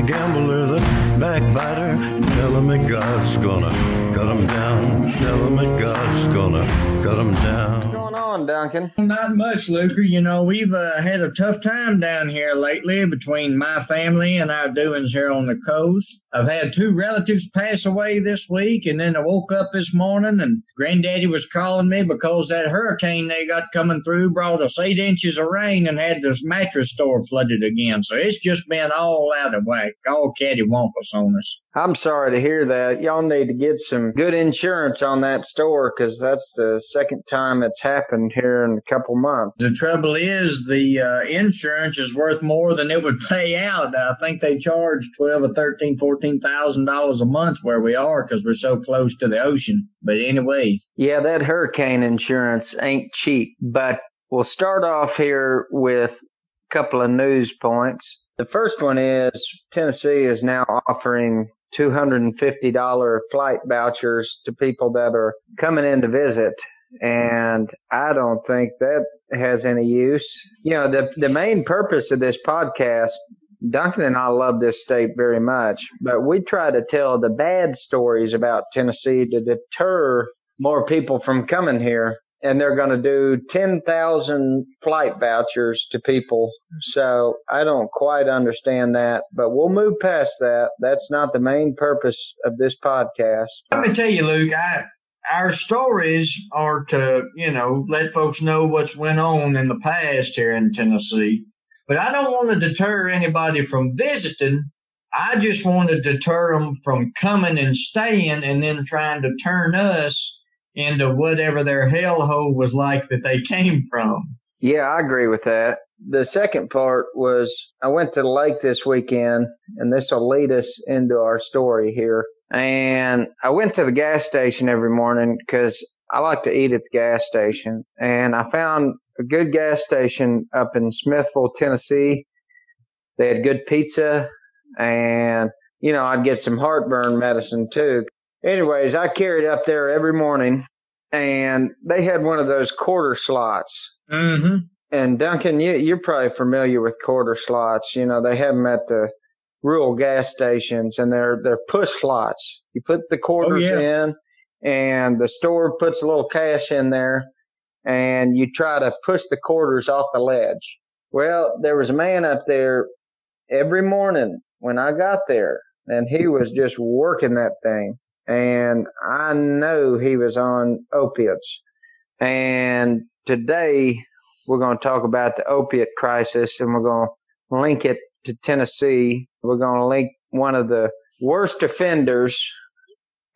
the gambler, the backbiter. Tell him that God's gonna cut him down. Tell him that God's gonna cut him down. What's going on, Duncan? Not much, Luker. You know, we've uh, had a tough time down here lately between my family and our doings here on the coast. I've had two relatives pass away this week, and then I woke up this morning and Granddaddy was calling me because that hurricane they got coming through brought us eight inches of rain and had this mattress store flooded again. So it's just been all out of whack, all cattywampus on us. I'm sorry to hear that. Y'all need to get some good insurance on that store because that's the second time it's happened here in a couple months. The trouble is, the uh, insurance is worth more than it would pay out. I think they charge twelve or thirteen, fourteen thousand dollars a month where we are because we're so close to the ocean. But anyway, Yeah, that hurricane insurance ain't cheap, but we'll start off here with a couple of news points. The first one is Tennessee is now offering $250 flight vouchers to people that are coming in to visit. And I don't think that has any use. You know, the, the main purpose of this podcast, Duncan and I love this state very much, but we try to tell the bad stories about Tennessee to deter more people from coming here. And they're going to do 10,000 flight vouchers to people. So I don't quite understand that, but we'll move past that. That's not the main purpose of this podcast. let me tell you, Luke, I, our stories are to, you know, let folks know what's went on in the past here in Tennessee. But I don't want to deter anybody from visiting. I just want to deter them from coming and staying and then trying to turn us into whatever their hellhole was like that they came from. Yeah, I agree with that. The second part was I went to the lake this weekend, and this will lead us into our story here. And I went to the gas station every morning because I like to eat at the gas station. And I found a good gas station up in Smithville, Tennessee. They had good pizza, and you know, I'd get some heartburn medicine too. Anyways, I carried up there every morning, and they had one of those quarter slots. Mm-hmm. And Duncan, you, you're probably familiar with quarter slots. You know, they have them at the rural gas stations and they're, they're push slots. You put the quarters oh, yeah. in and the store puts a little cash in there and you try to push the quarters off the ledge. Well, there was a man up there every morning when I got there and he was just working that thing. And I know he was on opiates. And today we're going to talk about the opiate crisis and we're going to link it to Tennessee. We're going to link one of the worst offenders.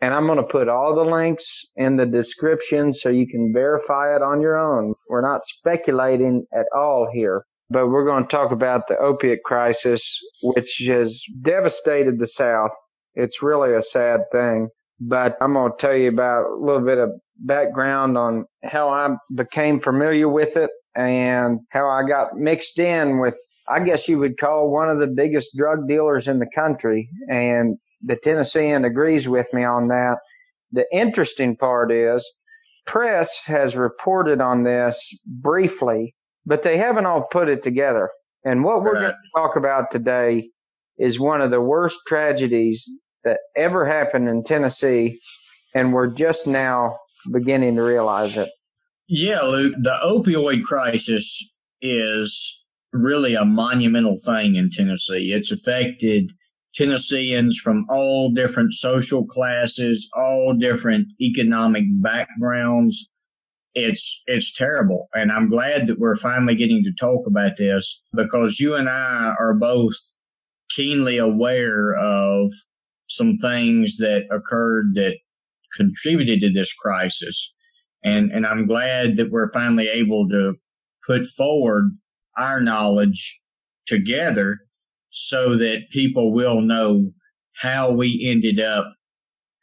And I'm going to put all the links in the description so you can verify it on your own. We're not speculating at all here, but we're going to talk about the opiate crisis, which has devastated the South. It's really a sad thing, but I'm going to tell you about a little bit of background on how I became familiar with it and how I got mixed in with, I guess you would call one of the biggest drug dealers in the country. And the Tennessean agrees with me on that. The interesting part is, press has reported on this briefly, but they haven't all put it together. And what we're Right. going to talk about today is one of the worst tragedies that ever happened in Tennessee. And we're just now beginning to realize it. Yeah, Luke, the opioid crisis is really a monumental thing in Tennessee. It's affected Tennesseans from all different social classes, all different economic backgrounds. It's it's terrible, and I'm glad that we're finally getting to talk about this because you and I are both keenly aware of some things that occurred that contributed to this crisis and and I'm glad that we're finally able to put forward our knowledge together so that people will know how we ended up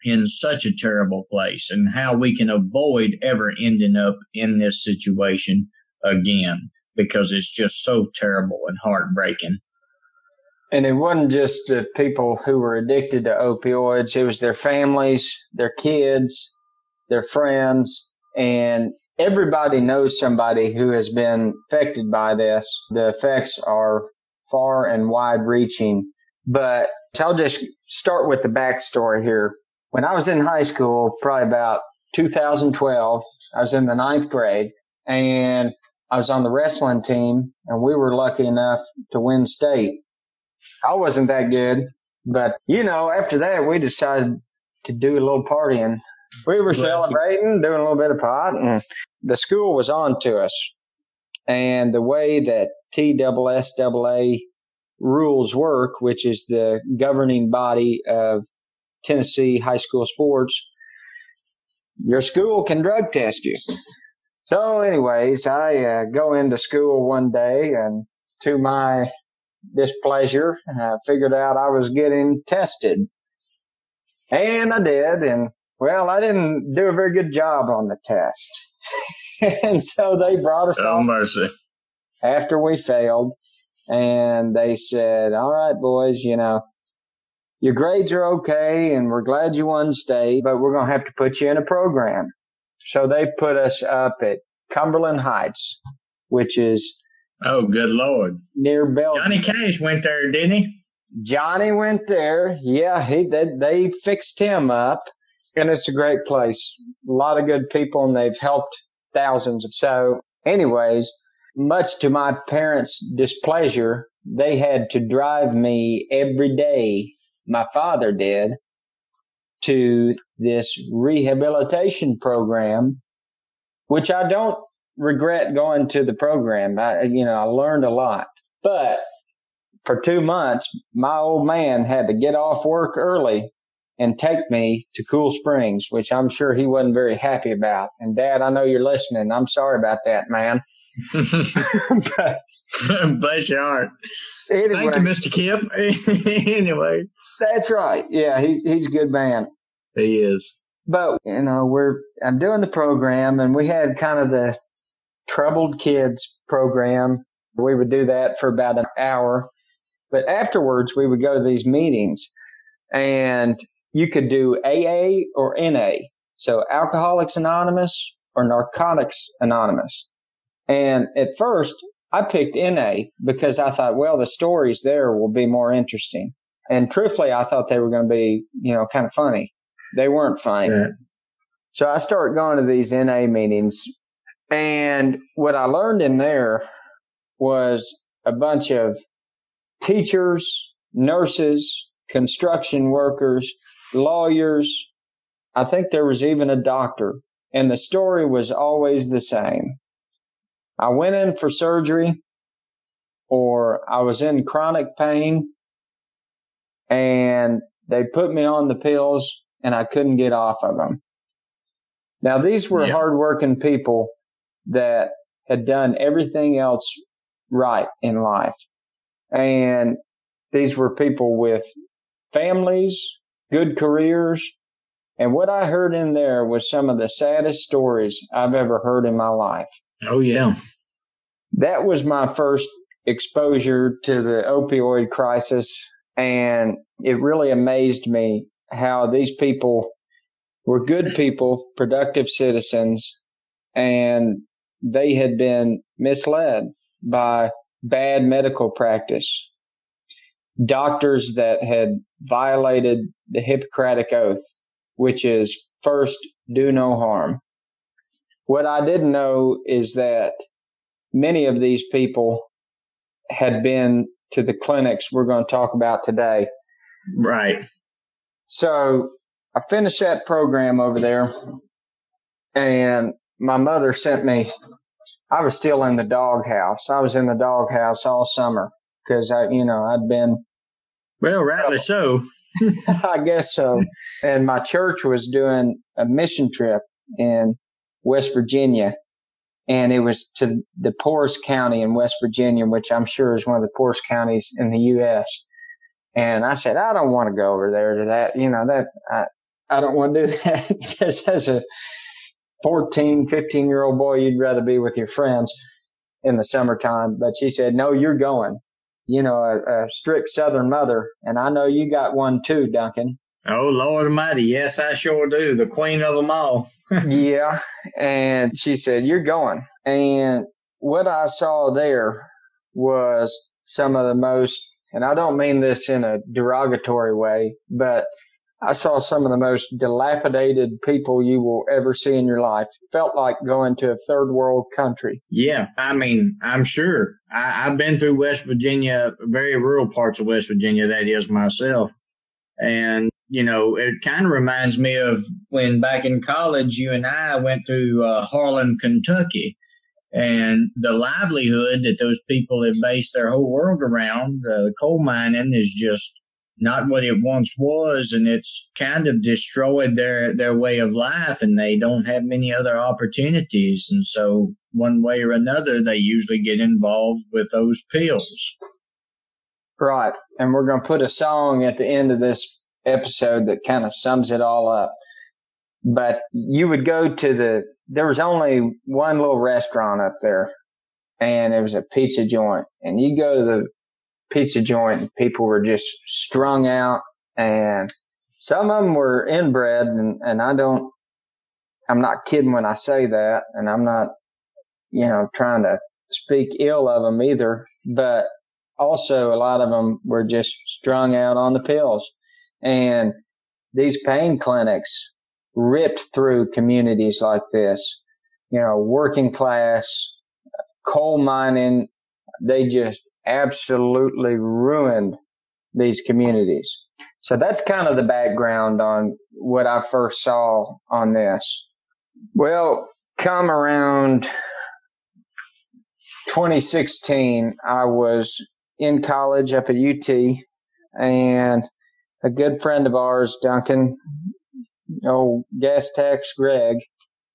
in such a terrible place and how we can avoid ever ending up in this situation again because it's just so terrible and heartbreaking. And it wasn't just the people who were addicted to opioids, it was their families, their kids, their friends, and everybody knows somebody who has been affected by this. The effects are far and wide reaching. But I'll just start with the backstory here. When I was in high school, probably about 2012, I was in the ninth grade and I was on the wrestling team and we were lucky enough to win state. I wasn't that good, but you know, after that, we decided to do a little partying. We were celebrating, doing a little bit of pot, and the school was on to us. And the way that TSSAA rules work, which is the governing body of Tennessee high school sports, your school can drug test you. So, anyways, I uh, go into school one day and to my displeasure, I figured out I was getting tested. And I did. And well, I didn't do a very good job on the test. and so they brought us oh, mercy. after we failed. And they said, all right, boys, you know, your grades are okay and we're glad you won state, but we're going to have to put you in a program. So they put us up at Cumberland Heights, which is Oh, good lord! Near Bell. Johnny Cash went there, didn't he? Johnny went there. Yeah, he they, they fixed him up, and it's a great place. A lot of good people, and they've helped thousands. So, anyways, much to my parents' displeasure, they had to drive me every day. My father did to this rehabilitation program, which I don't regret going to the program. I, you know, I learned a lot, but for two months, my old man had to get off work early and take me to Cool Springs, which I'm sure he wasn't very happy about. And Dad, I know you're listening. I'm sorry about that, man. but, Bless your heart. Anyway, Thank you, Mr. Kip. anyway, that's right. Yeah, he's he's a good man. He is. But you know, we're I'm doing the program, and we had kind of the troubled kids program. We would do that for about an hour. But afterwards, we would go to these meetings and you could do AA or NA. So Alcoholics Anonymous or Narcotics Anonymous. And at first, I picked NA because I thought, well, the stories there will be more interesting. And truthfully, I thought they were going to be, you know, kind of funny. They weren't funny. Yeah. So I started going to these NA meetings and what I learned in there was a bunch of teachers, nurses, construction workers, lawyers. I think there was even a doctor. And the story was always the same. I went in for surgery or I was in chronic pain and they put me on the pills and I couldn't get off of them. Now, these were yeah. hardworking people that had done everything else right in life. And these were people with families, good careers. And what I heard in there was some of the saddest stories I've ever heard in my life. Oh, yeah. That was my first exposure to the opioid crisis. And it really amazed me how these people were good people, productive citizens, and they had been misled by bad medical practice. Doctors that had violated the Hippocratic Oath, which is first, do no harm. What I didn't know is that many of these people had been to the clinics we're going to talk about today. Right. So I finished that program over there and my mother sent me. I was still in the doghouse. I was in the doghouse all summer because I, you know, I'd been. Well, rightly so. I guess so. And my church was doing a mission trip in West Virginia, and it was to the poorest county in West Virginia, which I'm sure is one of the poorest counties in the U.S. And I said, I don't want to go over there to that. You know that I I don't want to do that because as a 14, 15 year old boy, you'd rather be with your friends in the summertime. But she said, no, you're going. You know, a, a strict Southern mother, and I know you got one too, Duncan. Oh Lord Almighty, yes, I sure do. The queen of them all. yeah, and she said, "You're going." And what I saw there was some of the most, and I don't mean this in a derogatory way, but I saw some of the most dilapidated people you will ever see in your life. Felt like going to a third world country. Yeah, I mean, I'm sure. I, have been through West Virginia, very rural parts of West Virginia, that is myself. And, you know, it kind of reminds me of when back in college, you and I went through uh, Harlan, Kentucky. And the livelihood that those people have based their whole world around, uh, coal mining, is just not what it once was and it's kind of destroyed their their way of life and they don't have many other opportunities. And so one way or another they usually get involved with those pills. Right. And we're going to put a song at the end of this episode that kind of sums it all up. But you would go to the there was only one little restaurant up there and it was a pizza joint. And you go to the pizza joint people were just strung out and some of them were inbred and, and I don't, I'm not kidding when I say that. And I'm not, you know, trying to speak ill of them either, but also a lot of them were just strung out on the pills and these pain clinics ripped through communities like this, you know, working class, coal mining. They just absolutely ruined these communities. So that's kind of the background on what I first saw on this. Well, come around 2016, I was in college up at UT and a good friend of ours, Duncan, old gas tax Greg,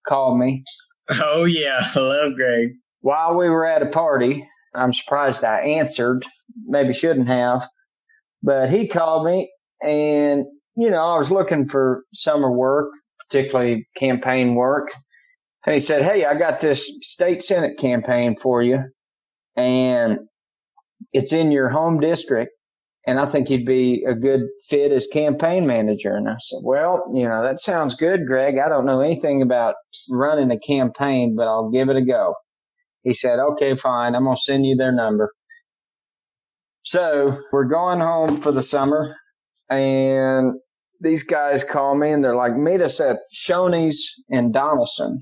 called me. Oh yeah, I love Greg. While we were at a party, I'm surprised I answered. Maybe shouldn't have. But he called me and, you know, I was looking for summer work, particularly campaign work. And he said, Hey, I got this state Senate campaign for you. And it's in your home district. And I think you'd be a good fit as campaign manager. And I said, Well, you know, that sounds good, Greg. I don't know anything about running a campaign, but I'll give it a go. He said, okay, fine. I'm going to send you their number. So we're going home for the summer and these guys call me and they're like, meet us at Shoney's in Donelson,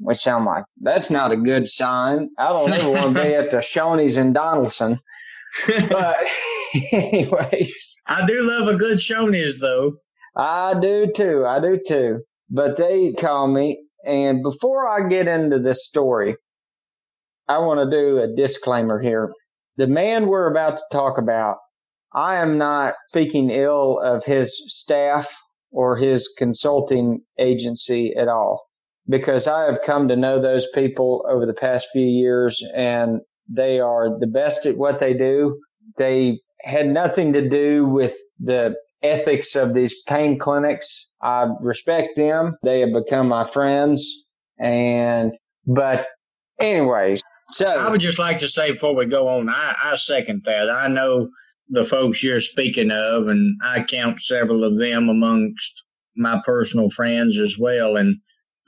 which I'm like, that's not a good sign. I don't ever want to be at the Shoney's in Donelson. but anyways. I do love a good Shoney's though. I do too. I do too. But they call me and before I get into this story, I want to do a disclaimer here. The man we're about to talk about, I am not speaking ill of his staff or his consulting agency at all because I have come to know those people over the past few years and they are the best at what they do. They had nothing to do with the ethics of these pain clinics. I respect them. They have become my friends and, but anyways, so I would just like to say before we go on, I, I second that. I know the folks you're speaking of, and I count several of them amongst my personal friends as well. And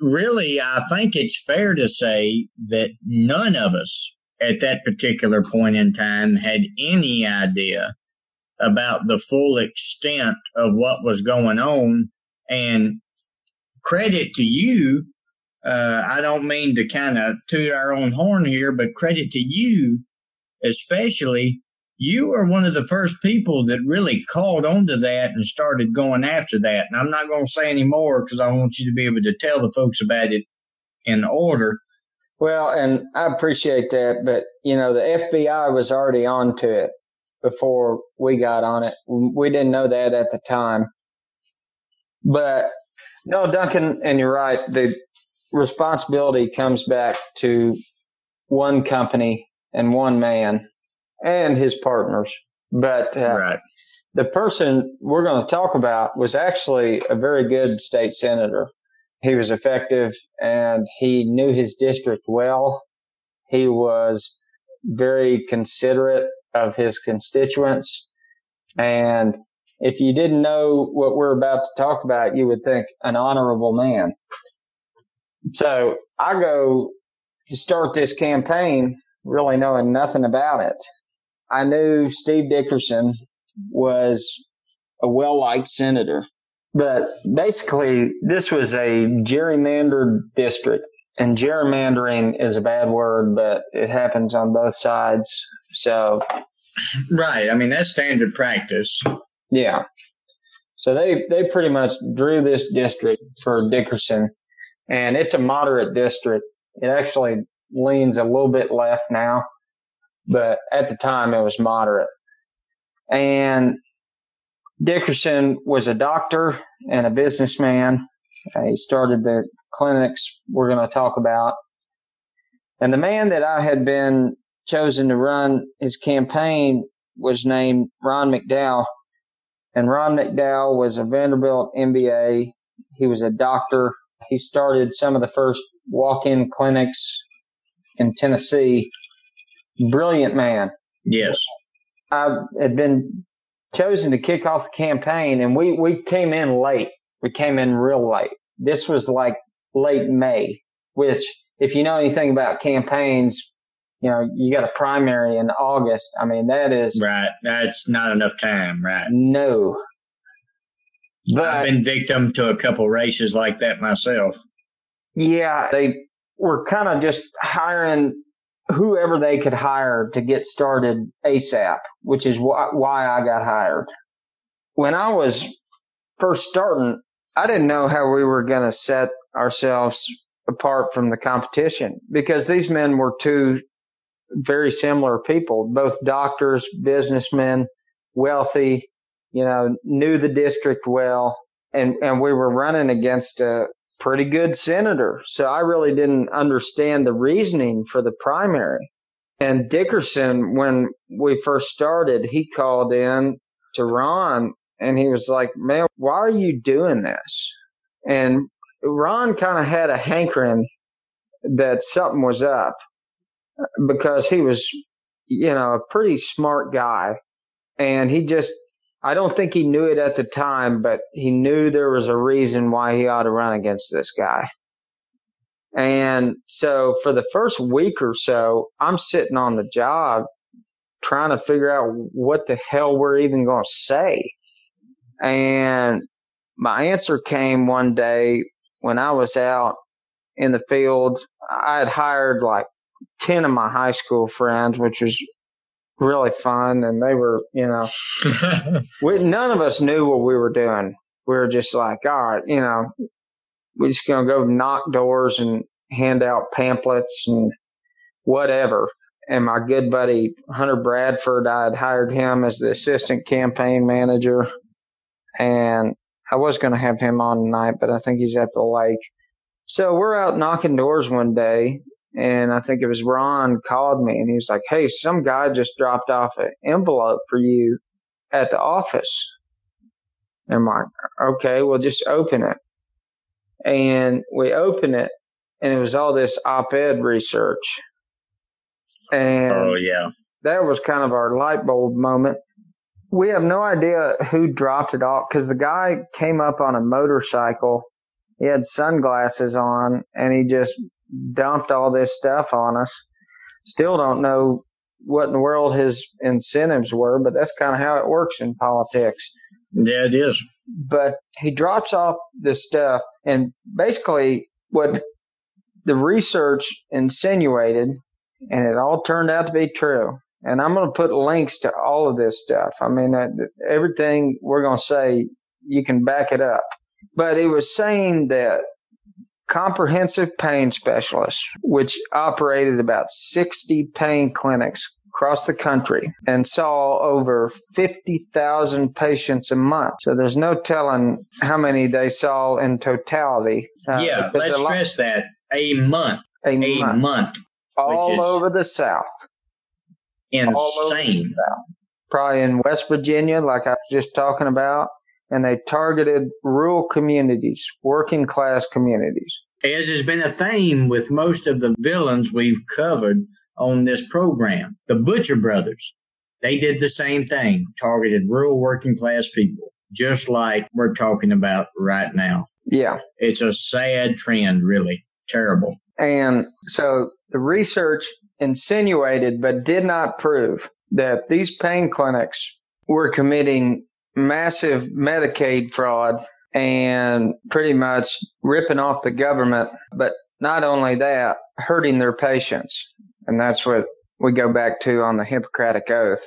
really, I think it's fair to say that none of us at that particular point in time had any idea about the full extent of what was going on. And credit to you uh, I don't mean to kind of toot our own horn here, but credit to you, especially. You are one of the first people that really called onto that and started going after that. And I'm not going to say any more because I want you to be able to tell the folks about it in order. Well, and I appreciate that, but you know, the FBI was already on to it before we got on it. We didn't know that at the time. But no, Duncan, and you're right. The responsibility comes back to one company and one man and his partners. But uh, right. the person we're going to talk about was actually a very good state senator. He was effective and he knew his district well. He was very considerate of his constituents. And if you didn't know what we're about to talk about, you would think an honorable man. So I go to start this campaign really knowing nothing about it. I knew Steve Dickerson was a well liked senator, but basically, this was a gerrymandered district. And gerrymandering is a bad word, but it happens on both sides. So, right. I mean, that's standard practice. Yeah. So they, they pretty much drew this district for Dickerson and it's a moderate district. It actually leans a little bit left now, but at the time it was moderate. And Dickerson was a doctor and a businessman. Uh, he started the clinics we're going to talk about. And the man that I had been chosen to run his campaign was named Ron McDowell. And Ron McDowell was a Vanderbilt MBA. He was a doctor. He started some of the first walk in clinics in Tennessee. Brilliant man. Yes. I had been chosen to kick off the campaign and we, we came in late. We came in real late. This was like late May, which if you know anything about campaigns, you know, you got a primary in August. I mean, that is right. That's not enough time, right? No. But I've been victim to a couple races like that myself. Yeah, they were kind of just hiring whoever they could hire to get started ASAP, which is wh- why I got hired. When I was first starting, I didn't know how we were going to set ourselves apart from the competition because these men were two very similar people, both doctors, businessmen, wealthy, you know, knew the district well. And, and we were running against a pretty good senator. So I really didn't understand the reasoning for the primary. And Dickerson, when we first started, he called in to Ron and he was like, man, why are you doing this? And Ron kind of had a hankering that something was up because he was, you know, a pretty smart guy. And he just, I don't think he knew it at the time, but he knew there was a reason why he ought to run against this guy. And so for the first week or so, I'm sitting on the job trying to figure out what the hell we're even going to say. And my answer came one day when I was out in the field. I had hired like 10 of my high school friends, which was really fun. And they were, you know, we, none of us knew what we were doing. We were just like, all right, you know, we're just going to go knock doors and hand out pamphlets and whatever. And my good buddy Hunter Bradford, I had hired him as the assistant campaign manager. And I was going to have him on tonight, but I think he's at the lake. So we're out knocking doors one day, and I think it was Ron called me, and he was like, "Hey, some guy just dropped off an envelope for you at the office." And I'm like, "Okay, well, just open it." And we open it, and it was all this op-ed research. And oh yeah, that was kind of our light bulb moment we have no idea who dropped it off because the guy came up on a motorcycle. He had sunglasses on and he just dumped all this stuff on us. Still don't know what in the world his incentives were, but that's kind of how it works in politics. Yeah, it is. But he drops off this stuff, and basically, what the research insinuated, and it all turned out to be true, and I'm going to put links to all of this stuff. I mean, everything we're going to say, you can back it up. But it was saying that comprehensive pain specialists, which operated about 60 pain clinics across the country and saw over 50,000 patients a month. So there's no telling how many they saw in totality. Uh, yeah, let's stress that a month. A, a month. month. All over the South insane. Probably in West Virginia, like I was just talking about, and they targeted rural communities, working class communities. As has been a theme with most of the villains we've covered on this program, the Butcher Brothers. They did the same thing, targeted rural working class people, just like we're talking about right now. Yeah. It's a sad trend, really. Terrible. And so the research insinuated but did not prove that these pain clinics were committing massive Medicaid fraud and pretty much ripping off the government. But not only that, hurting their patients. And that's what we go back to on the Hippocratic Oath,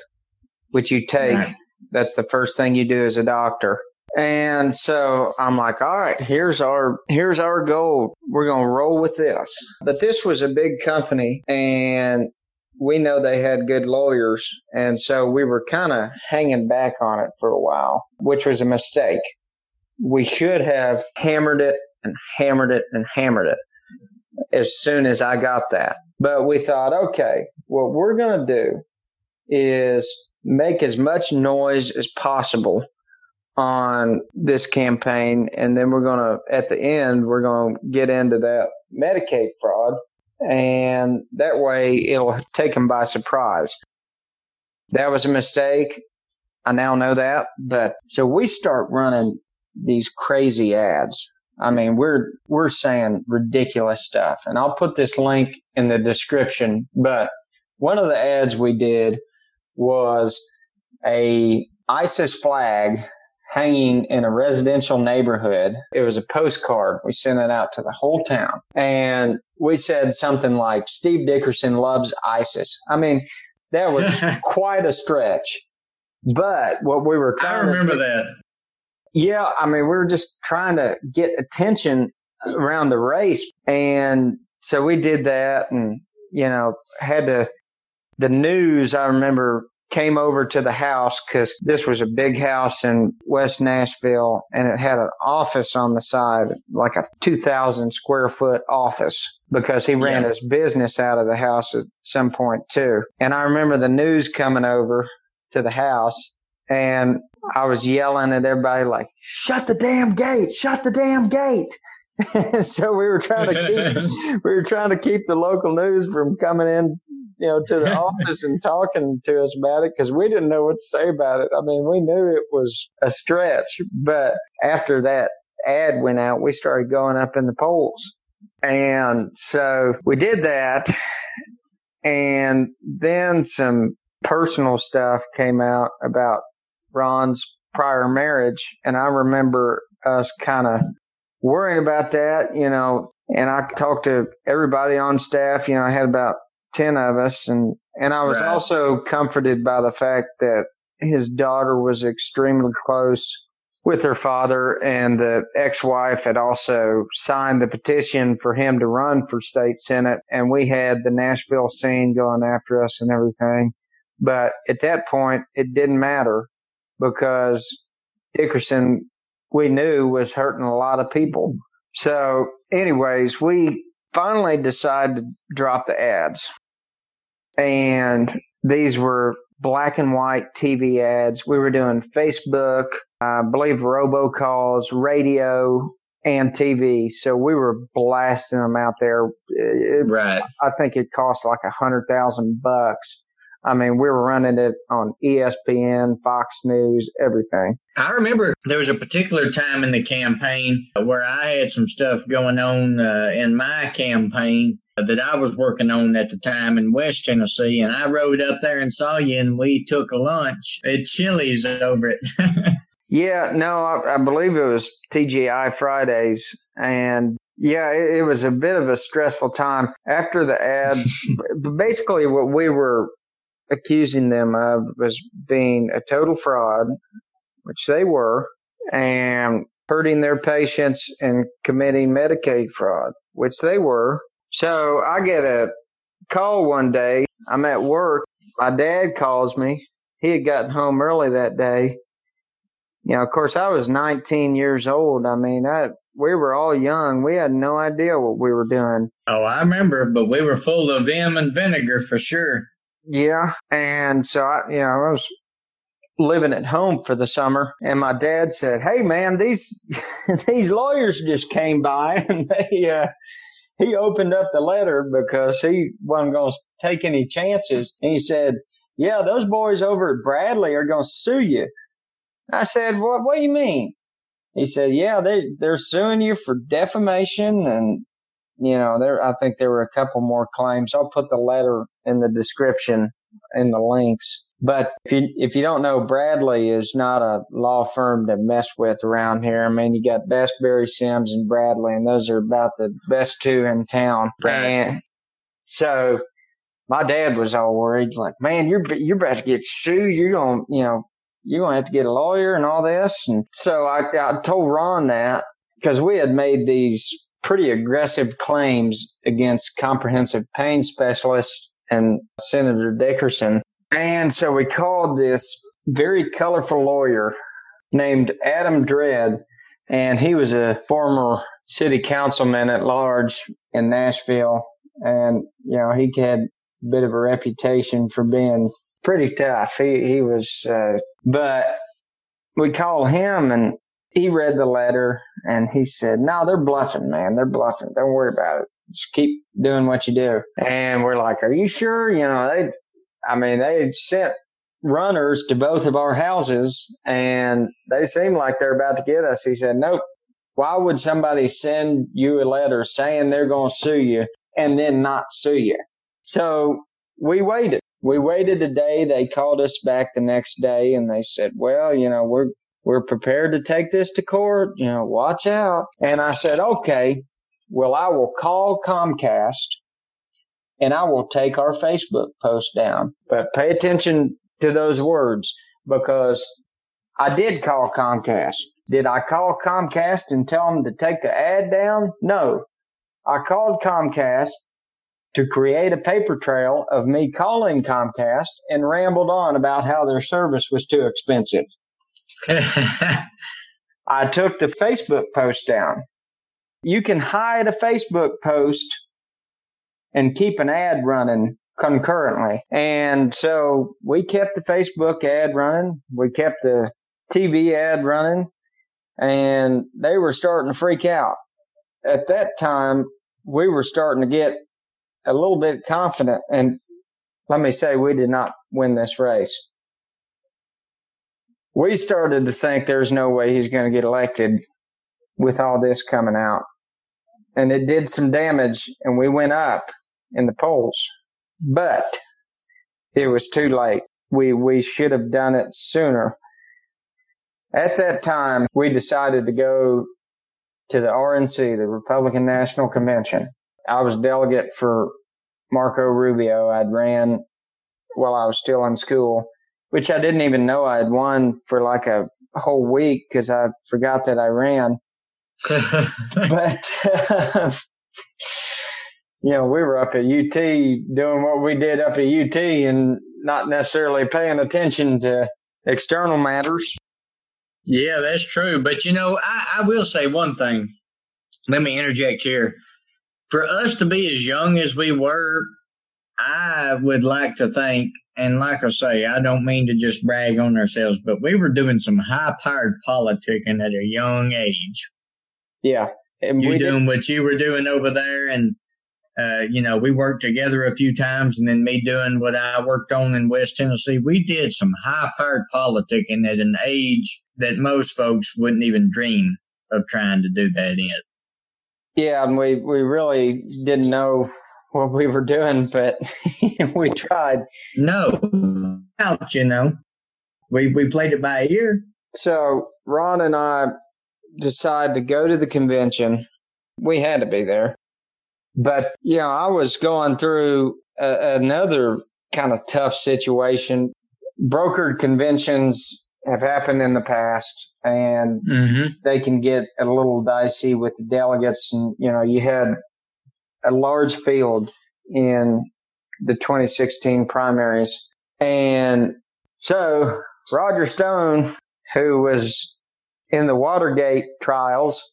which you take. Right. That's the first thing you do as a doctor. And so I'm like, all right, here's our here's our goal. We're going to roll with this. But this was a big company and we know they had good lawyers and so we were kind of hanging back on it for a while, which was a mistake. We should have hammered it and hammered it and hammered it as soon as I got that. But we thought, okay, what we're going to do is make as much noise as possible on this campaign. And then we're going to, at the end, we're going to get into that Medicaid fraud. And that way it'll take them by surprise. That was a mistake. I now know that. But so we start running these crazy ads. I mean, we're, we're saying ridiculous stuff. And I'll put this link in the description. But one of the ads we did was a ISIS flag hanging in a residential neighborhood. It was a postcard. We sent it out to the whole town. And we said something like, Steve Dickerson loves ISIS. I mean, that was quite a stretch. But what we were trying I remember to, that. Yeah. I mean, we were just trying to get attention around the race. And so we did that and, you know, had to, the news, I remember came over to the house because this was a big house in West Nashville and it had an office on the side, like a 2,000 square foot office because he ran yeah. his business out of the house at some point too. And I remember the news coming over to the house and I was yelling at everybody like, shut the damn gate, shut the damn gate. so we were trying to keep we were trying to keep the local news from coming in you know, to the office and talking to us about it because we didn't know what to say about it. I mean, we knew it was a stretch, but after that ad went out, we started going up in the polls. And so we did that. And then some personal stuff came out about Ron's prior marriage. And I remember us kind of worrying about that, you know, and I talked to everybody on staff. You know, I had about 10 of us. And, and I was right. also comforted by the fact that his daughter was extremely close with her father and the ex-wife had also signed the petition for him to run for state senate and we had the Nashville scene going after us and everything. But at that point, it didn't matter because Dickerson, we knew was hurting a lot of people. So anyways, we finally decided to drop the ads and these were black and white TV ads. We were doing Facebook, I believe robocalls, radio, and TV. So we were blasting them out there. It, right. I think it cost like a hundred thousand bucks. I mean, we were running it on ESPN, Fox News, everything. I remember there was a particular time in the campaign where I had some stuff going on uh, in my campaign that I was working on at the time in West Tennessee, and I rode up there and saw you, and we took a lunch at Chili's over it. yeah, no, I, I, believe it was TGI Fridays, and yeah, it, it was a bit of a stressful time after the ads. basically, what we were accusing them of was being a total fraud, which they were, and hurting their patients and committing Medicaid fraud, which they were so I get a call one day. I'm at work. My dad calls me. He had gotten home early that day. You know, of course, I was 19 years old. I mean, I, we were all young. We had no idea what we were doing. Oh, I remember, but we were full of vim and vinegar for sure. Yeah. And so I, you know, I was living at home for the summer and my dad said, Hey man, these, these lawyers just came by and they, uh, he opened up the letter because he wasn't going to take any chances. And he said, yeah, those boys over at Bradley are going to sue you. I said, what, what do you mean? He said, yeah, they, they're suing you for defamation. And, you know, there, I think there were a couple more claims. I'll put the letter in the description in the links. But if you, if you don't know, Bradley is not a law firm to mess with around here. I mean, you got Bass Berry Sims and Bradley, and those are about the best two in town. Right. And so my dad was all worried, like, man, you're, you're about to get sued. You're going to, you know, you're to have to get a lawyer and all this. And so I, I told Ron that because we had made these pretty aggressive claims against comprehensive pain specialists and Senator Dickerson. And so we called this very colorful lawyer named Adam Dread, and he was a former city councilman at large in Nashville. And, you know, he had a bit of a reputation for being pretty tough. He, he was, uh, but we called him and he read the letter and he said, no, they're bluffing, man. They're bluffing. Don't worry about it. Just keep doing what you do. And we're like, are you sure? You know, they, I mean, they sent runners to both of our houses and they seem like they're about to get us. He said, nope. Why would somebody send you a letter saying they're going to sue you and then not sue you? So we waited. We waited a day. They called us back the next day and they said, well, you know, we're, we're prepared to take this to court. You know, watch out. And I said, okay, well, I will call Comcast and I will take our Facebook post down. But pay attention to those words because I did call Comcast. Did I call Comcast and tell them to take the ad down? No. I called Comcast to create a paper trail of me calling Comcast and rambled on about how their service was too expensive. I took the Facebook post down. You can hide a Facebook post and keep an ad running concurrently. And so we kept the Facebook ad running. We kept the TV ad running and they were starting to freak out. At that time, we were starting to get a little bit confident. And let me say, we did not win this race. We started to think there's no way he's going to get elected with all this coming out. And it did some damage and we went up in the polls, but it was too late. We, we should have done it sooner. At that time, we decided to go to the RNC, the Republican National Convention. I was delegate for Marco Rubio. I'd ran while I was still in school, which I didn't even know I had won for like a whole week because I forgot that I ran. but you know, we were up at UT doing what we did up at UT and not necessarily paying attention to external matters. Yeah, that's true. But you know, I, I will say one thing. Let me interject here. For us to be as young as we were, I would like to think, and like I say, I don't mean to just brag on ourselves, but we were doing some high powered politicking at a young age. Yeah. And you doing what you were doing over there and uh, you know, we worked together a few times, and then me doing what I worked on in West Tennessee. We did some high powered politicking at an age that most folks wouldn't even dream of trying to do that in. Yeah, and we, we really didn't know what we were doing, but we tried. No, out, you know. We, we played it by ear. So Ron and I decided to go to the convention. We had to be there but, you know, I was going through a, another kind of tough situation. Brokered conventions have happened in the past and mm-hmm. they can get a little dicey with the delegates. And, you know, you had a large field in the 2016 primaries. And so Roger Stone, who was in the Watergate trials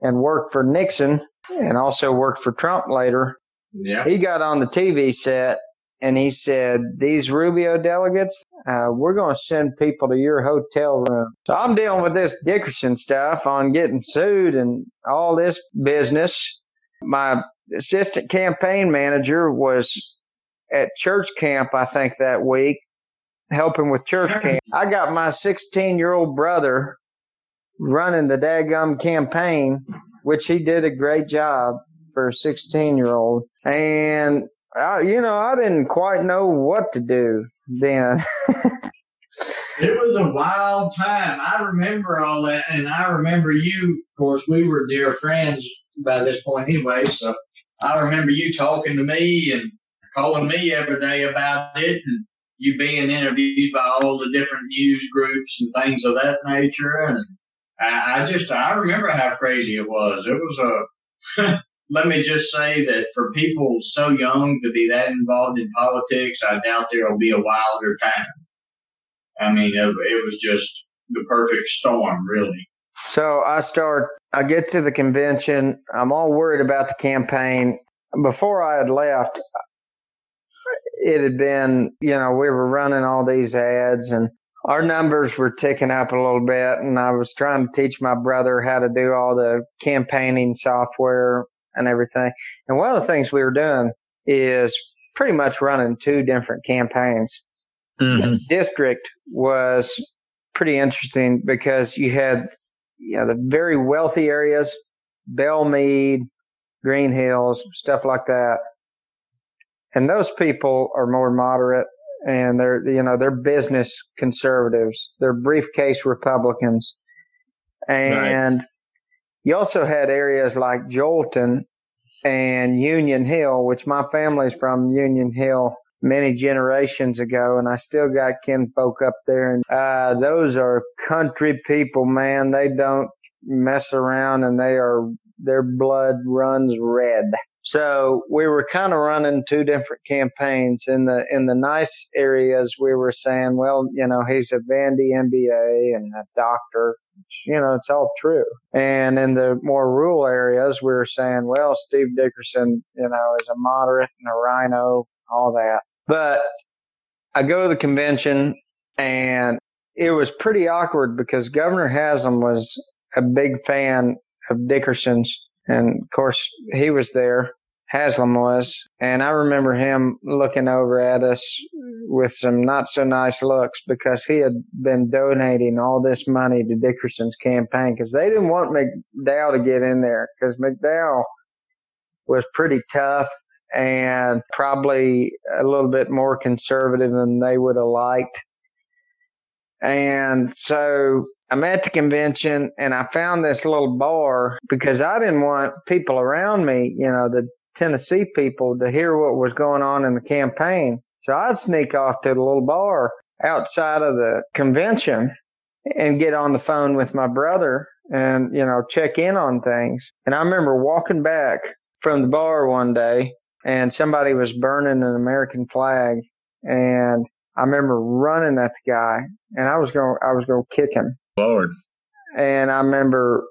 and worked for Nixon, and also worked for Trump later. Yeah. He got on the TV set and he said, These Rubio delegates, uh, we're going to send people to your hotel room. So I'm dealing with this Dickerson stuff on getting sued and all this business. My assistant campaign manager was at church camp, I think, that week. helping with church camp. I got my 16 year old brother running the daggum campaign, which he did a great job for a 16 year old. And, I, you know, I didn't quite know what to do then. it was a wild time. I remember all that. And I remember you, of course, we were dear friends by this point anyway. So I remember you talking to me and calling me every day about it and you being interviewed by all the different news groups and things of that nature. And I, I just, I remember how crazy it was. It was a, let me just say that for people so young to be that involved in politics, I doubt there will be a wilder time. I mean, it, it was just the perfect storm, really. So I start, I get to the convention. I'm all worried about the campaign. Before I had left, it had been, you know, we were running all these ads and our numbers were ticking up a little bit. And I was trying to teach my brother how to do all the campaigning software and everything. And one of the things we were doing is pretty much running two different campaigns. Mm-hmm. This district was pretty interesting because you had, you know, the very wealthy areas, Belle Meade, Green Hills, stuff like that and those people are more moderate and they're you know they're business conservatives. They're briefcase republicans. And right. you also had areas like Joelton and union hill which my family's from union hill many generations ago and i still got kinfolk up there. And uh, those are country people man. They don't mess around and they are their blood runs red so we were kind of running two different campaigns in the in the nice areas. We were saying, well, you know, he's a Vandy MBA and a doctor. You know, it's all true. And in the more rural areas, we were saying, well, Steve Dickerson, you know, is a moderate and a RINO, all that. But I go to the convention and it was pretty awkward because Governor Haslam was a big fan of Dickerson's. And of course, he was there. Haslam was, and I remember him looking over at us with some not so nice looks because he had been donating all this money to Dickerson's campaign because they didn't want McDowell to get in there because McDowell was pretty tough and probably a little bit more conservative than they would have liked. And so I'm at the convention and I found this little bar because I didn't want people around me, you know, the Tennessee people to hear what was going on in the campaign. So I'd sneak off to the little bar outside of the convention and get on the phone with my brother and, you know, check in on things. And I remember walking back from the bar one day and somebody was burning an American flag and I remember running at the guy and I was going I was going to kick him. Lord. And I remember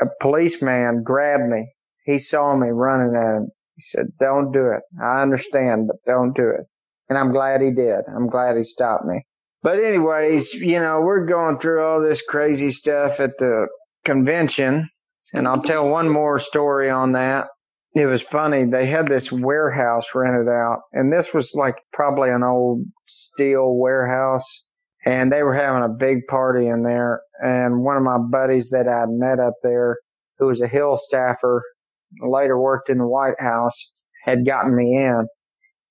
a policeman grabbed me. He saw me running at him he said, don't do it. I understand, but don't do it. And I'm glad he did. I'm glad he stopped me. But anyways, you know, we're going through all this crazy stuff at the convention. And I'll tell one more story on that. It was funny. They had this warehouse rented out and this was like probably an old steel warehouse and they were having a big party in there. And one of my buddies that I'd met up there, who was a Hill staffer, later worked in the White House, had gotten me in.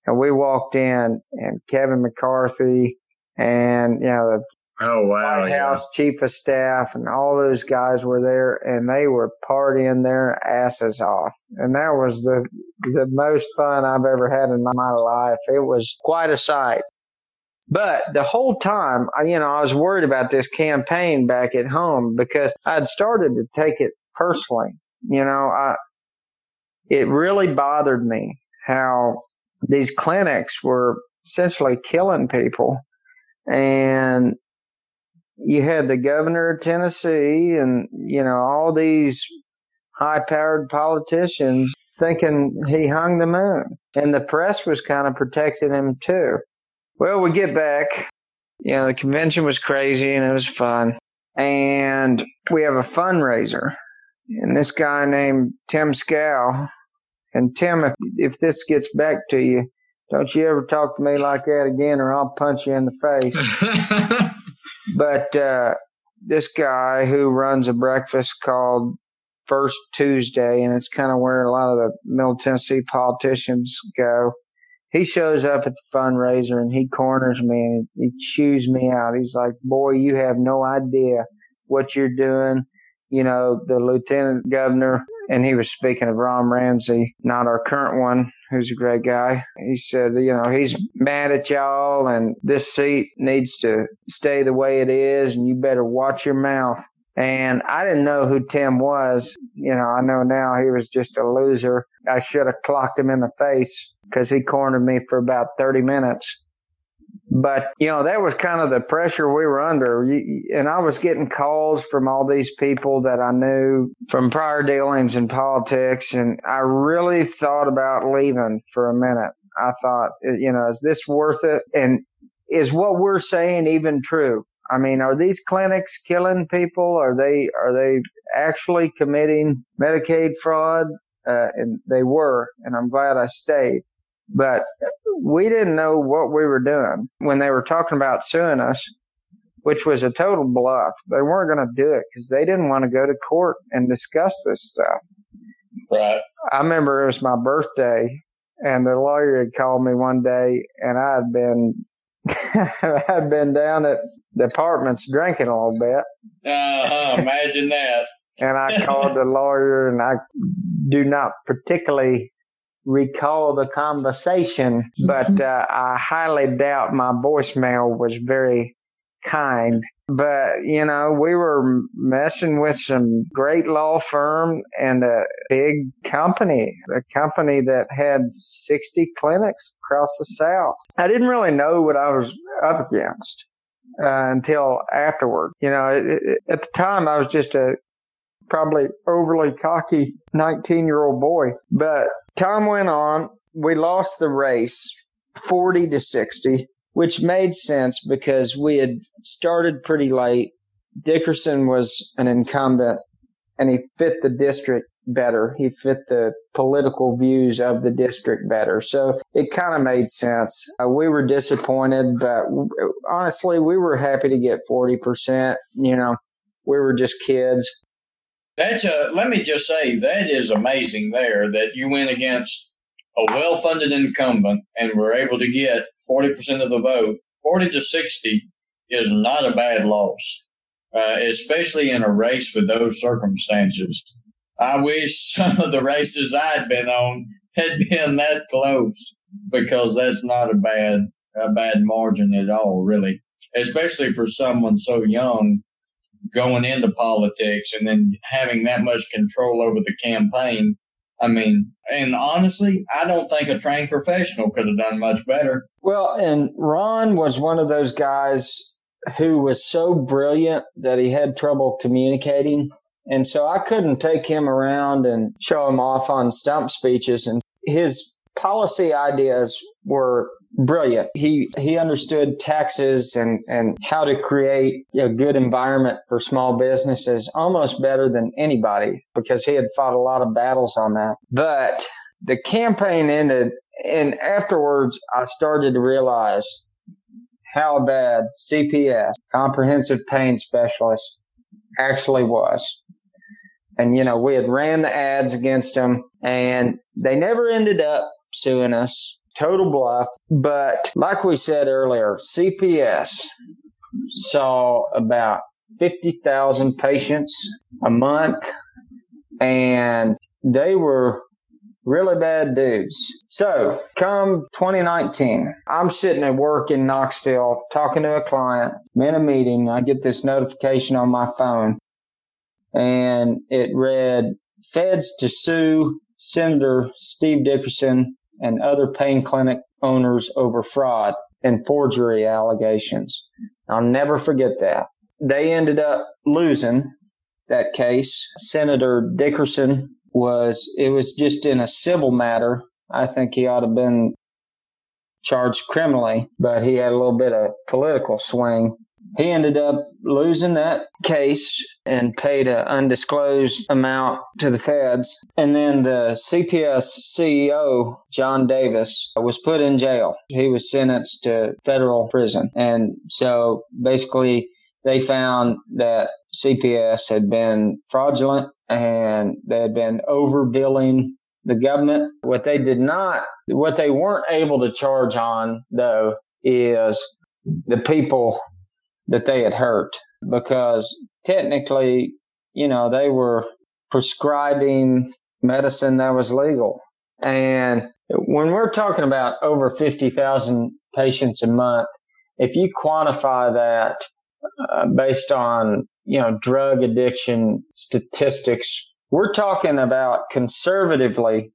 And we walked in and Kevin McCarthy and, you know, the Oh wow! White House yeah. chief of staff and all those guys were there, and they were partying their asses off, and that was the the most fun I've ever had in my life. It was quite a sight. But the whole time, you know, I was worried about this campaign back at home because I'd started to take it personally. You know, I it really bothered me how these clinics were essentially killing people. And you had the governor of Tennessee and, you know, all these high powered politicians thinking he hung the moon. And the press was kind of protecting him too. Well, we get back. You know, the convention was crazy and it was fun. And we have a fundraiser. And this guy named Tim Skow and Tim, if, if this gets back to you, don't you ever talk to me like that again, or I'll punch you in the face. but uh, this guy who runs a breakfast called First Tuesday, and it's kind of where a lot of the Middle Tennessee politicians go. He shows up at the fundraiser and he corners me and he chews me out. He's like, Boy, you have no idea what you're doing. You know, the lieutenant governor and he was speaking of Ron Ramsey, not our current one, who's a great guy. He said, you know, he's mad at y'all and this seat needs to stay the way it is and you better watch your mouth. And I didn't know who Tim was. You know, I know now he was just a loser. I should have clocked him in the face because he cornered me for about 30 minutes. But, you know, that was kind of the pressure we were under. And I was getting calls from all these people that I knew from prior dealings in politics. And I really thought about leaving for a minute. I thought, you know, is this worth it? And is what we're saying even true? I mean, are these clinics killing people? Are they, are they actually committing Medicaid fraud? Uh, and they were, and I'm glad I stayed. But we didn't know what we were doing when they were talking about suing us, which was a total bluff. They weren't going to do it because they didn't want to go to court and discuss this stuff. Right. I remember it was my birthday, and the lawyer had called me one day, and I had been I had been down at the apartments drinking a little bit. Uh-huh, imagine that. and I called the lawyer, and I do not particularly recall the conversation, but uh, I highly doubt my voicemail was very kind. But, you know, we were messing with some great law firm and a big company, a company that had 60 clinics across the South. I didn't really know what I was up against. Uh, until afterward, you know, it, it, at the time I was just a probably overly cocky 19 year old boy, but Time went on. We lost the race 40 to 60, which made sense because we had started pretty late. Dickerson was an incumbent and he fit the district better. He fit the political views of the district better. So it kind of made sense. Uh, we were disappointed, but honestly, we were happy to get 40%. You know, we were just kids. That's a, let me just say that is amazing there that you went against a well funded incumbent and were able to get 40% of the vote. 40 to 60 is not a bad loss, uh, especially in a race with those circumstances. I wish some of the races I'd been on had been that close because that's not a bad, a bad margin at all, really, especially for someone so young going into politics and then having that much control over the campaign. I mean, and honestly, I don't think a trained professional could have done much better. Well, and Ron was one of those guys who was so brilliant that he had trouble communicating. And so I couldn't take him around and show him off on stump speeches. And his policy ideas were brilliant. He he understood taxes and and how to create a good environment for small businesses almost better than anybody because he had fought a lot of battles on that. But the campaign ended and afterwards I started to realize how bad CPS, comprehensive pain specialist, actually was. And you know, we had ran the ads against them and they never ended up suing us total bluff. But like we said earlier, CPS saw about 50,000 patients a month and they were really bad dudes. So come 2019, I'm sitting at work in Knoxville talking to a client. I'm in a meeting. I get this notification on my phone and it read feds to sue Senator Steve Dickerson and other pain clinic owners over fraud and forgery allegations. I'll never forget that. They ended up losing that case. Senator Dickerson was, it was just in a civil matter. I think he ought to have been charged criminally, but he had a little bit of political swing. He ended up losing that case and paid an undisclosed amount to the feds. And then the CPS CEO, John Davis, was put in jail. He was sentenced to federal prison. And so basically, they found that CPS had been fraudulent and they had been overbilling the government. What they did not, what they weren't able to charge on, though, is the people that they had hurt because technically, you know, they were prescribing medicine that was legal. And when we're talking about over 50,000 patients a month, if you quantify that uh, based on, you know, drug addiction statistics, we're talking about conservatively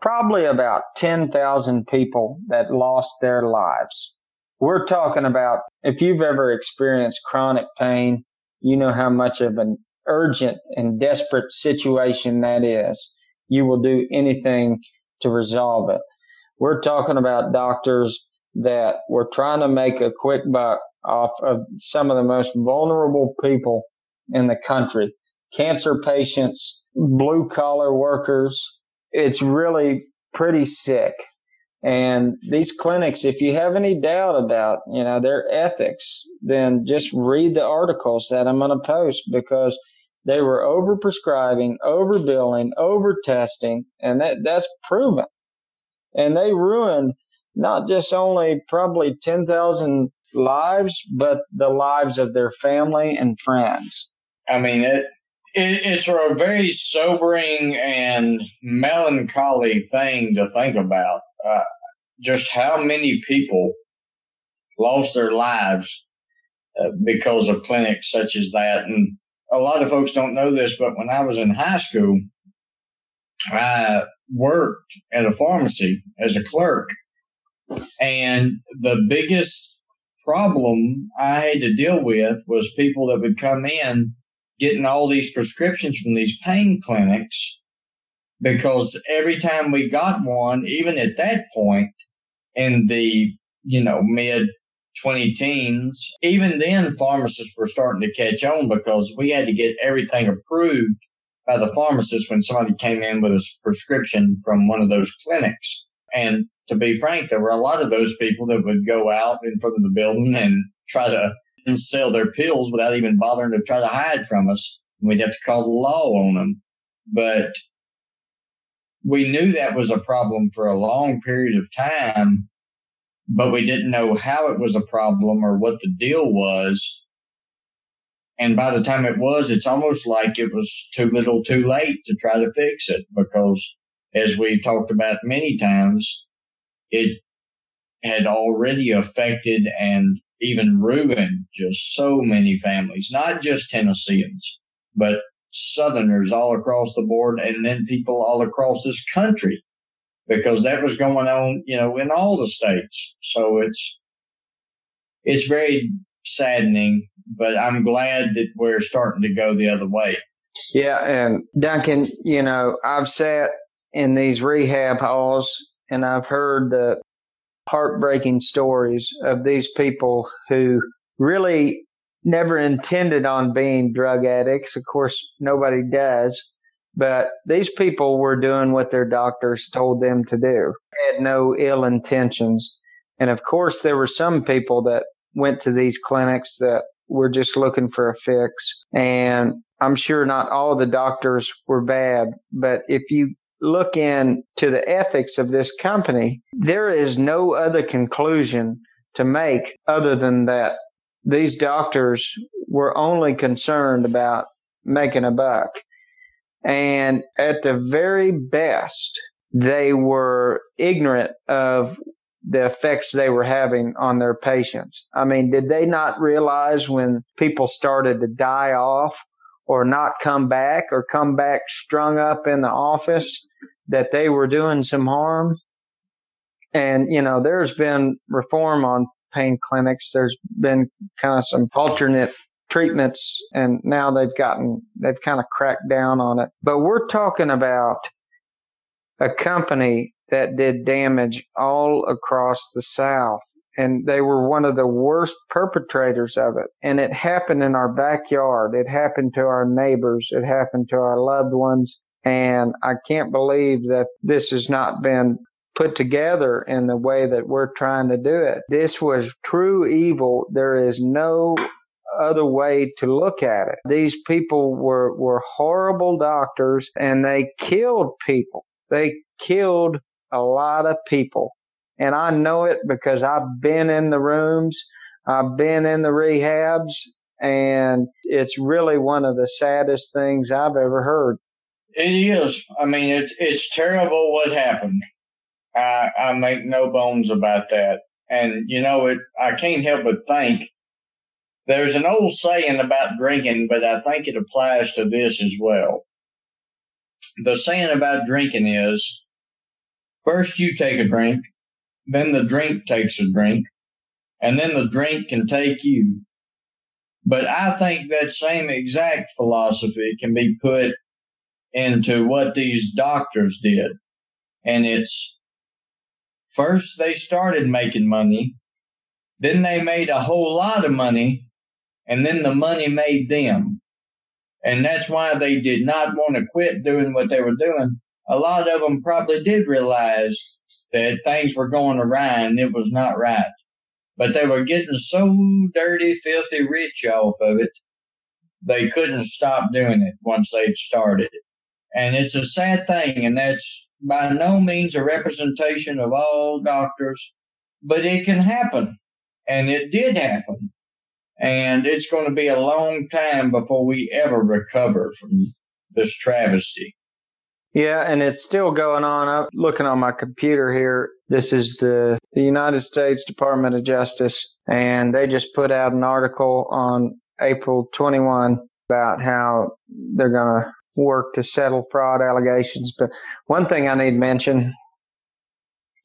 probably about 10,000 people that lost their lives. We're talking about if you've ever experienced chronic pain, you know how much of an urgent and desperate situation that is. You will do anything to resolve it. We're talking about doctors that were trying to make a quick buck off of some of the most vulnerable people in the country. Cancer patients, blue collar workers. It's really pretty sick. And these clinics, if you have any doubt about, you know, their ethics, then just read the articles that I'm going to post because they were over prescribing, over billing, over testing, and that, that's proven. And they ruined not just only probably 10,000 lives, but the lives of their family and friends. I mean, it, it, it's a very sobering and melancholy thing to think about. Uh, just how many people lost their lives uh, because of clinics such as that. And a lot of folks don't know this, but when I was in high school, I worked at a pharmacy as a clerk. And the biggest problem I had to deal with was people that would come in getting all these prescriptions from these pain clinics because every time we got one, even at that point in the, you know, mid 20 teens, even then pharmacists were starting to catch on because we had to get everything approved by the pharmacist when somebody came in with a prescription from one of those clinics. And to be frank, there were a lot of those people that would go out in front of the building and try to sell their pills without even bothering to try to hide from us. We'd have to call the law on them. But we knew that was a problem for a long period of time, but we didn't know how it was a problem or what the deal was. And by the time it was, it's almost like it was too little too late to try to fix it because as we've talked about many times, it had already affected and even ruined just so many families, not just Tennesseans, but Southerners all across the board, and then people all across this country, because that was going on, you know, in all the states. So it's it's very saddening, but I'm glad that we're starting to go the other way. Yeah, and Duncan, you know, I've sat in these rehab halls and I've heard the heartbreaking stories of these people who really never intended on being drug addicts. Of course, nobody does. But these people were doing what their doctors told them to do, had no ill intentions. And of course, there were some people that went to these clinics that were just looking for a fix. And I'm sure not all the doctors were bad, but if you look into the ethics of this company, there is no other conclusion to make other than that these doctors were only concerned about making a buck. And at the very best, they were ignorant of the effects they were having on their patients. I mean, did they not realize when people started to die off or not come back or come back strung up in the office that they were doing some harm? And, you know, there's been reform on pain clinics. There's been kind of some alternate treatments and now they've gotten, they've kind of cracked down on it. But we're talking about a company that did damage all across the South and they were one of the worst perpetrators of it. And it happened in our backyard. It happened to our neighbors. It happened to our loved ones. And I can't believe that this has not been put together in the way that we're trying to do it. This was true evil. There is no other way to look at it. These people were, were horrible doctors and they killed people. They killed a lot of people. And I know it because I've been in the rooms. I've been in the rehabs and it's really one of the saddest things I've ever heard. It is. I mean, it's it's terrible what happened. I I make no bones about that. And you know, it I can't help but think there's an old saying about drinking, but I think it applies to this as well. The saying about drinking is first you take a drink, then the drink takes a drink, and then the drink can take you. But I think that same exact philosophy can be put into what these doctors did. And it's first they started making money, then they made a whole lot of money, and then the money made them. And that's why they did not want to quit doing what they were doing. A lot of them probably did realize that things were going awry and it was not right. But they were getting so dirty, filthy rich off of it, they couldn't stop doing it once they'd started. And it's a sad thing, and that's by no means a representation of all doctors, but it can happen. And it did happen. And it's going to be a long time before we ever recover from this travesty. Yeah, and it's still going on. I'm looking on my computer here. This is the, the United States Department of Justice, and they just put out an article on April 21 about how they're going to work to settle fraud allegations. But one thing I need to mention,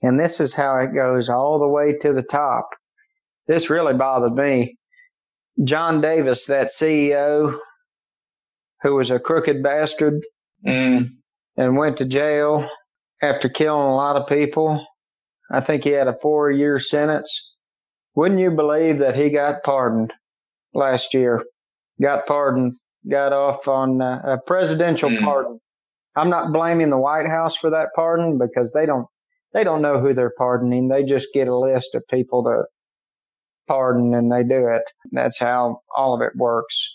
and this is how it goes all the way to the top. This really bothered me. John Davis, that CEO who was a crooked bastard, mm and went to jail after killing a lot of people. I think he had a four year sentence. Wouldn't you believe that he got pardoned last year? Got pardoned, got off on uh, a presidential mm. pardon. I'm not blaming the White House for that pardon because they don't they don't know who they're pardoning. They just get a list of people to pardon and they do it. That's how all of it works.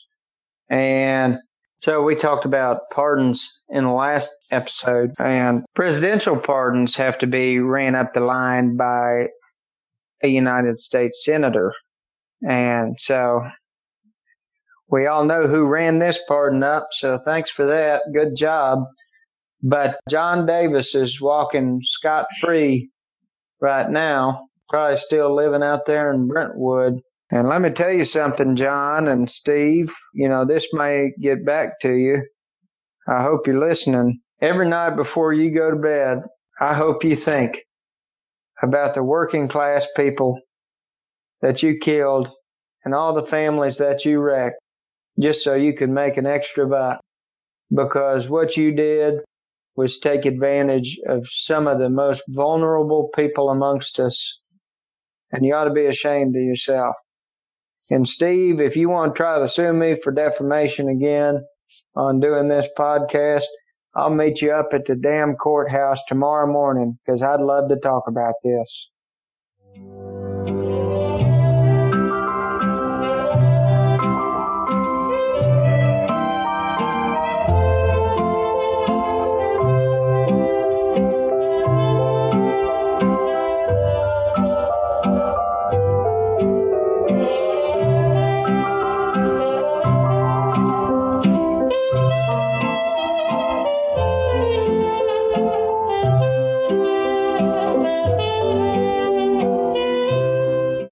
And so we talked about pardons in the last episode, and presidential pardons have to be ran up the line by a United States senator. And so we all know who ran this pardon up, so thanks for that. Good job. But John Davis is walking scot free right now, probably still living out there in Brentwood. And let me tell you something, John and Steve. You know, this may get back to you. I hope you're listening. Every night before you go to bed, I hope you think about the working class people that you killed and all the families that you wrecked just so you could make an extra buck. Because what you did was take advantage of some of the most vulnerable people amongst us. And you ought to be ashamed of yourself. And Steve, if you want to try to sue me for defamation again on doing this podcast, I'll meet you up at the damn courthouse tomorrow morning because I'd love to talk about this.